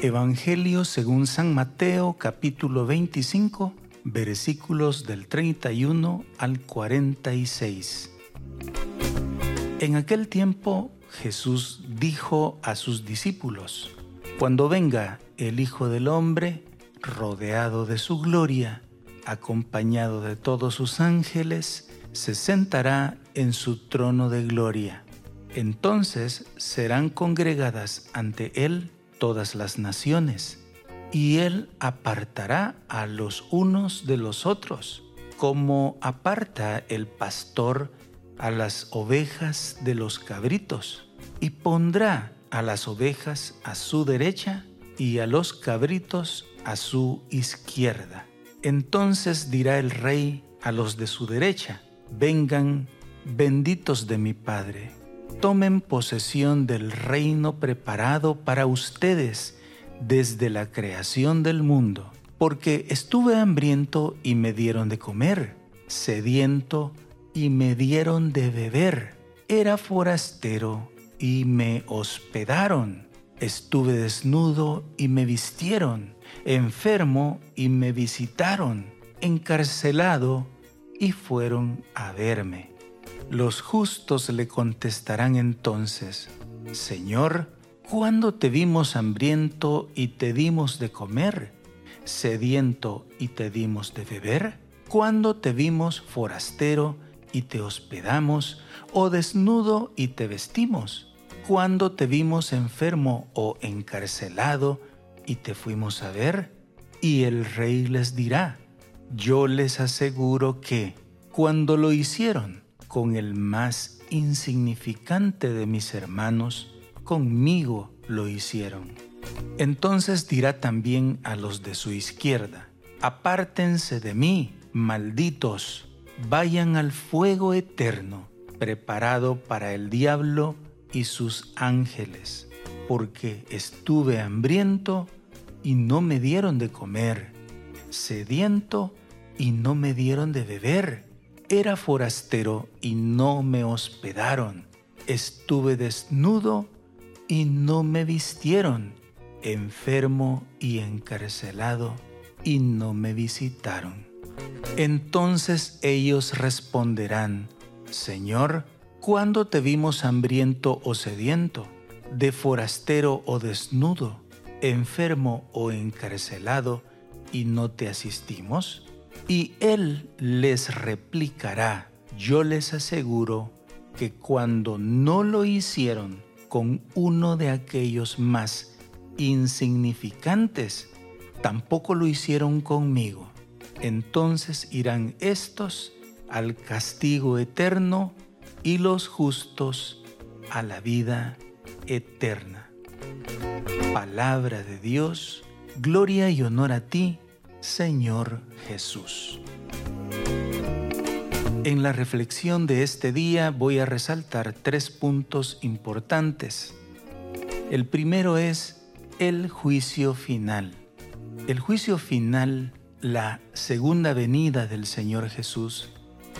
Evangelio según San Mateo capítulo 25 versículos del 31 al 46. En aquel tiempo Jesús dijo a sus discípulos, Cuando venga el Hijo del Hombre, rodeado de su gloria, acompañado de todos sus ángeles, se sentará en su trono de gloria. Entonces serán congregadas ante él todas las naciones, y él apartará a los unos de los otros, como aparta el pastor a las ovejas de los cabritos, y pondrá a las ovejas a su derecha y a los cabritos a su izquierda. Entonces dirá el rey a los de su derecha, vengan benditos de mi Padre tomen posesión del reino preparado para ustedes desde la creación del mundo, porque estuve hambriento y me dieron de comer, sediento y me dieron de beber, era forastero y me hospedaron, estuve desnudo y me vistieron, enfermo y me visitaron, encarcelado y fueron a verme. Los justos le contestarán entonces, Señor, ¿cuándo te vimos hambriento y te dimos de comer? ¿Sediento y te dimos de beber? ¿Cuándo te vimos forastero y te hospedamos? ¿O desnudo y te vestimos? ¿Cuándo te vimos enfermo o encarcelado y te fuimos a ver? Y el rey les dirá, yo les aseguro que, cuando lo hicieron, con el más insignificante de mis hermanos, conmigo lo hicieron. Entonces dirá también a los de su izquierda, apártense de mí, malditos, vayan al fuego eterno, preparado para el diablo y sus ángeles, porque estuve hambriento y no me dieron de comer, sediento y no me dieron de beber era forastero y no me hospedaron. Estuve desnudo y no me vistieron. Enfermo y encarcelado y no me visitaron. Entonces ellos responderán, Señor, ¿cuándo te vimos hambriento o sediento, de forastero o desnudo, enfermo o encarcelado, y no te asistimos? Y él les replicará, yo les aseguro que cuando no lo hicieron con uno de aquellos más insignificantes, tampoco lo hicieron conmigo. Entonces irán estos al castigo eterno y los justos a la vida eterna. Palabra de Dios, gloria y honor a ti, Señor Jesús. En la reflexión de este día voy a resaltar tres puntos importantes. El primero es el juicio final. El juicio final, la segunda venida del Señor Jesús,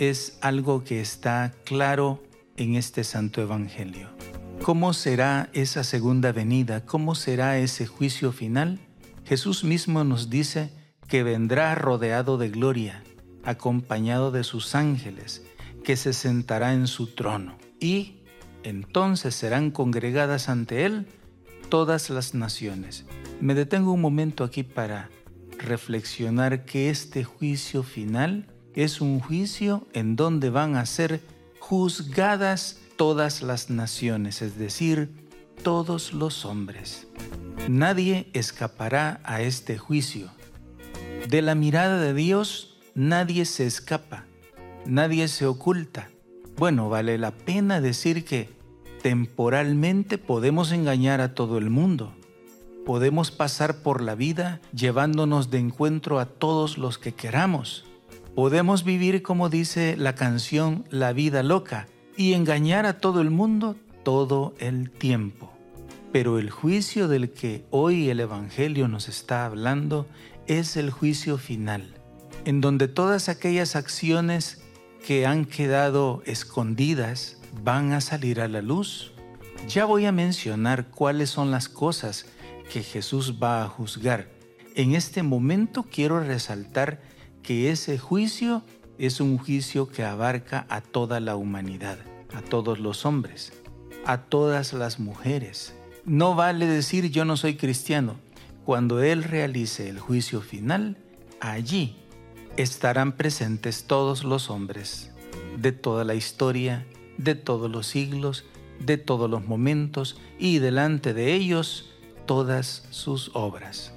es algo que está claro en este Santo Evangelio. ¿Cómo será esa segunda venida? ¿Cómo será ese juicio final? Jesús mismo nos dice, que vendrá rodeado de gloria, acompañado de sus ángeles, que se sentará en su trono. Y entonces serán congregadas ante él todas las naciones. Me detengo un momento aquí para reflexionar que este juicio final es un juicio en donde van a ser juzgadas todas las naciones, es decir, todos los hombres. Nadie escapará a este juicio de la mirada de Dios nadie se escapa, nadie se oculta. Bueno, vale la pena decir que temporalmente podemos engañar a todo el mundo. Podemos pasar por la vida llevándonos de encuentro a todos los que queramos. Podemos vivir como dice la canción La vida loca y engañar a todo el mundo todo el tiempo. Pero el juicio del que hoy el Evangelio nos está hablando es el juicio final, en donde todas aquellas acciones que han quedado escondidas van a salir a la luz. Ya voy a mencionar cuáles son las cosas que Jesús va a juzgar. En este momento quiero resaltar que ese juicio es un juicio que abarca a toda la humanidad, a todos los hombres, a todas las mujeres. No vale decir yo no soy cristiano. Cuando Él realice el juicio final, allí estarán presentes todos los hombres de toda la historia, de todos los siglos, de todos los momentos y delante de ellos todas sus obras.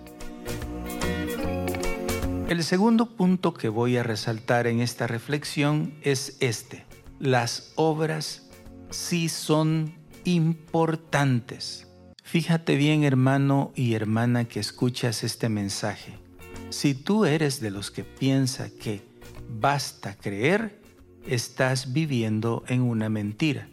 El segundo punto que voy a resaltar en esta reflexión es este. Las obras sí son importantes. Fíjate bien hermano y hermana que escuchas este mensaje. Si tú eres de los que piensa que basta creer, estás viviendo en una mentira.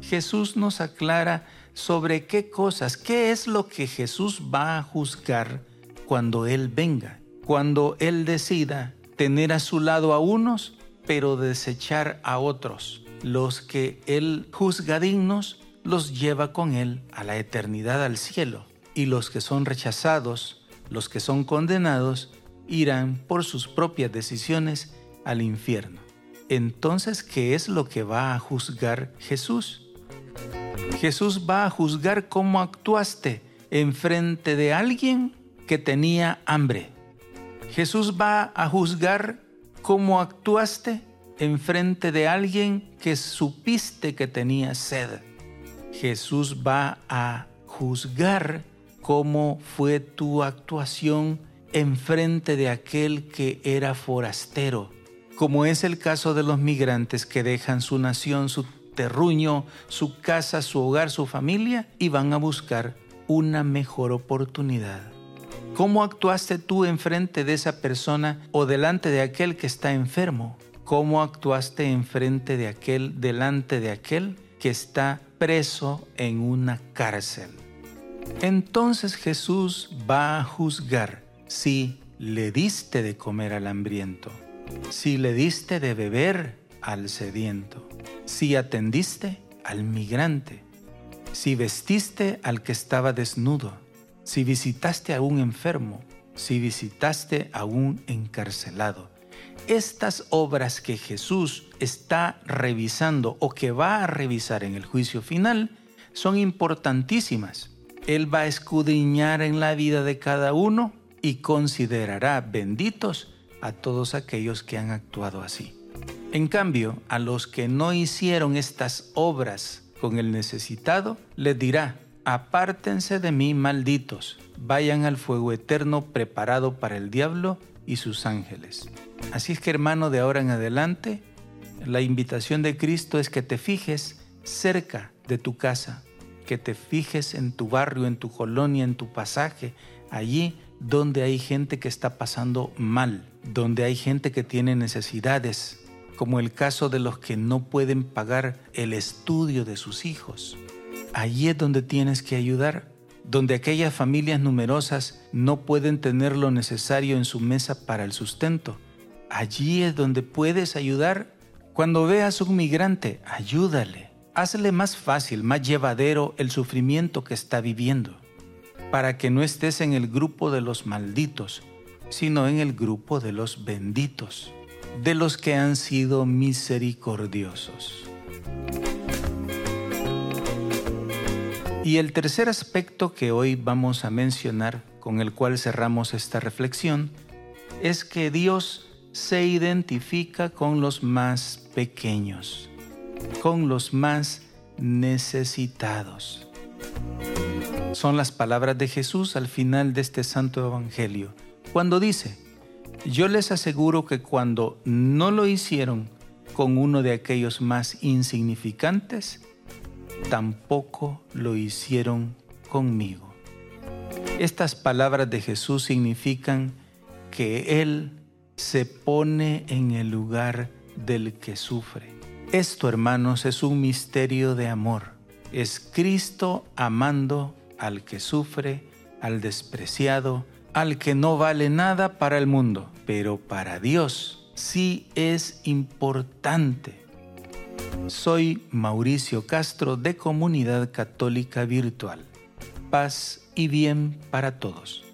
Jesús nos aclara sobre qué cosas, qué es lo que Jesús va a juzgar cuando Él venga, cuando Él decida tener a su lado a unos, pero desechar a otros. Los que Él juzga dignos, los lleva con Él a la eternidad al cielo, y los que son rechazados, los que son condenados, irán por sus propias decisiones al infierno. Entonces, ¿qué es lo que va a juzgar Jesús? Jesús va a juzgar cómo actuaste en frente de alguien que tenía hambre. Jesús va a juzgar cómo actuaste en frente de alguien que supiste que tenía sed. Jesús va a juzgar cómo fue tu actuación en frente de aquel que era forastero, como es el caso de los migrantes que dejan su nación, su terruño, su casa, su hogar, su familia y van a buscar una mejor oportunidad. ¿Cómo actuaste tú enfrente de esa persona o delante de aquel que está enfermo? ¿Cómo actuaste enfrente de aquel, delante de aquel que está preso en una cárcel? Entonces Jesús va a juzgar si le diste de comer al hambriento, si le diste de beber al sediento, si atendiste al migrante, si vestiste al que estaba desnudo, si visitaste a un enfermo, si visitaste a un encarcelado. Estas obras que Jesús está revisando o que va a revisar en el juicio final son importantísimas. Él va a escudriñar en la vida de cada uno y considerará benditos a todos aquellos que han actuado así. En cambio, a los que no hicieron estas obras con el necesitado, les dirá, apártense de mí, malditos, vayan al fuego eterno preparado para el diablo y sus ángeles. Así es que hermano, de ahora en adelante, la invitación de Cristo es que te fijes cerca de tu casa, que te fijes en tu barrio, en tu colonia, en tu pasaje, allí donde hay gente que está pasando mal, donde hay gente que tiene necesidades, como el caso de los que no pueden pagar el estudio de sus hijos. Allí es donde tienes que ayudar, donde aquellas familias numerosas no pueden tener lo necesario en su mesa para el sustento. Allí es donde puedes ayudar. Cuando veas un migrante, ayúdale. Hazle más fácil, más llevadero el sufrimiento que está viviendo para que no estés en el grupo de los malditos, sino en el grupo de los benditos, de los que han sido misericordiosos. Y el tercer aspecto que hoy vamos a mencionar, con el cual cerramos esta reflexión, es que Dios se identifica con los más pequeños, con los más necesitados son las palabras de Jesús al final de este santo evangelio, cuando dice, yo les aseguro que cuando no lo hicieron con uno de aquellos más insignificantes, tampoco lo hicieron conmigo. Estas palabras de Jesús significan que Él se pone en el lugar del que sufre. Esto, hermanos, es un misterio de amor. Es Cristo amando al que sufre, al despreciado, al que no vale nada para el mundo, pero para Dios sí es importante. Soy Mauricio Castro de Comunidad Católica Virtual. paz y bien para todos.